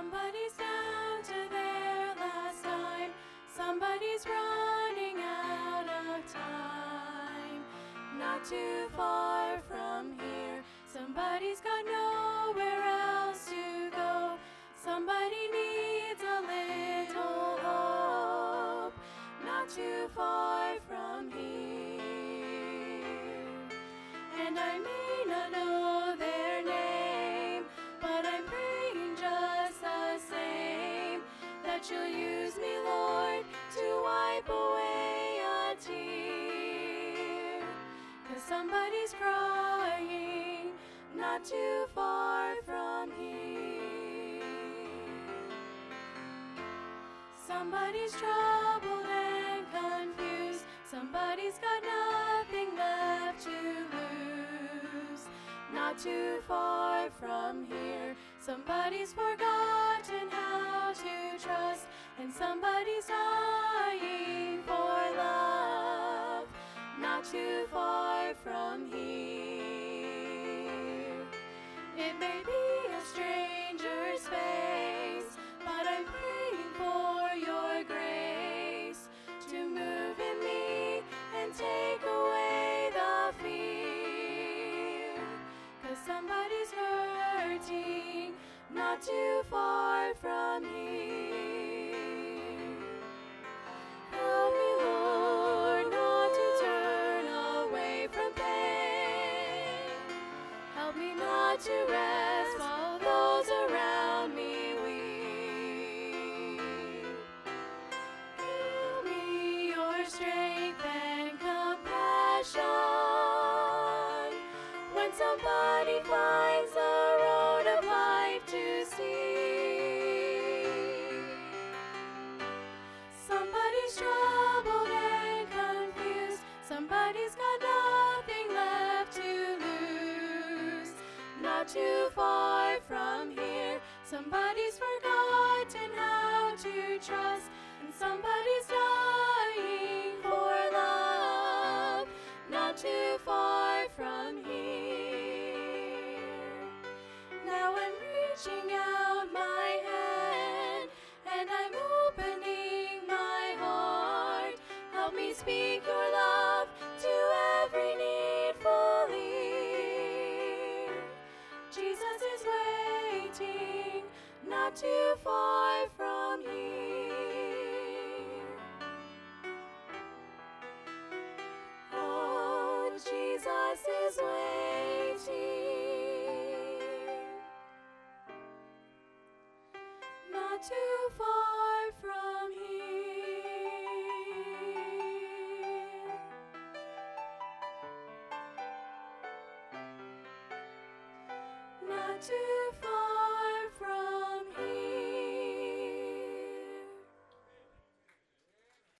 Somebody's down to their last dime. Somebody's running out of time. Not too far from here. Somebody's got nowhere else to go. Somebody needs a little hope. Not too far from here. And I may not know somebody's crying not too far from here. Somebody's troubled and confused. Somebody's got nothing left to lose. Not too far from here. Somebody's forgotten how to trust. And somebody's dying for love. Not too far from here. It may be a stranger's face, but I'm praying for your grace to move in me and take away the fear. Cause somebody's hurting not too far from here. Somebody finds the road of life to see. Somebody's troubled and confused. Somebody's got nothing left to lose. Not too far from here. Somebody's forgotten how to trust. And somebody's dying for love. Not too far from here. Speak your love to every needful ear. Jesus is waiting not too far from here. Oh, Jesus is waiting not too far from Too far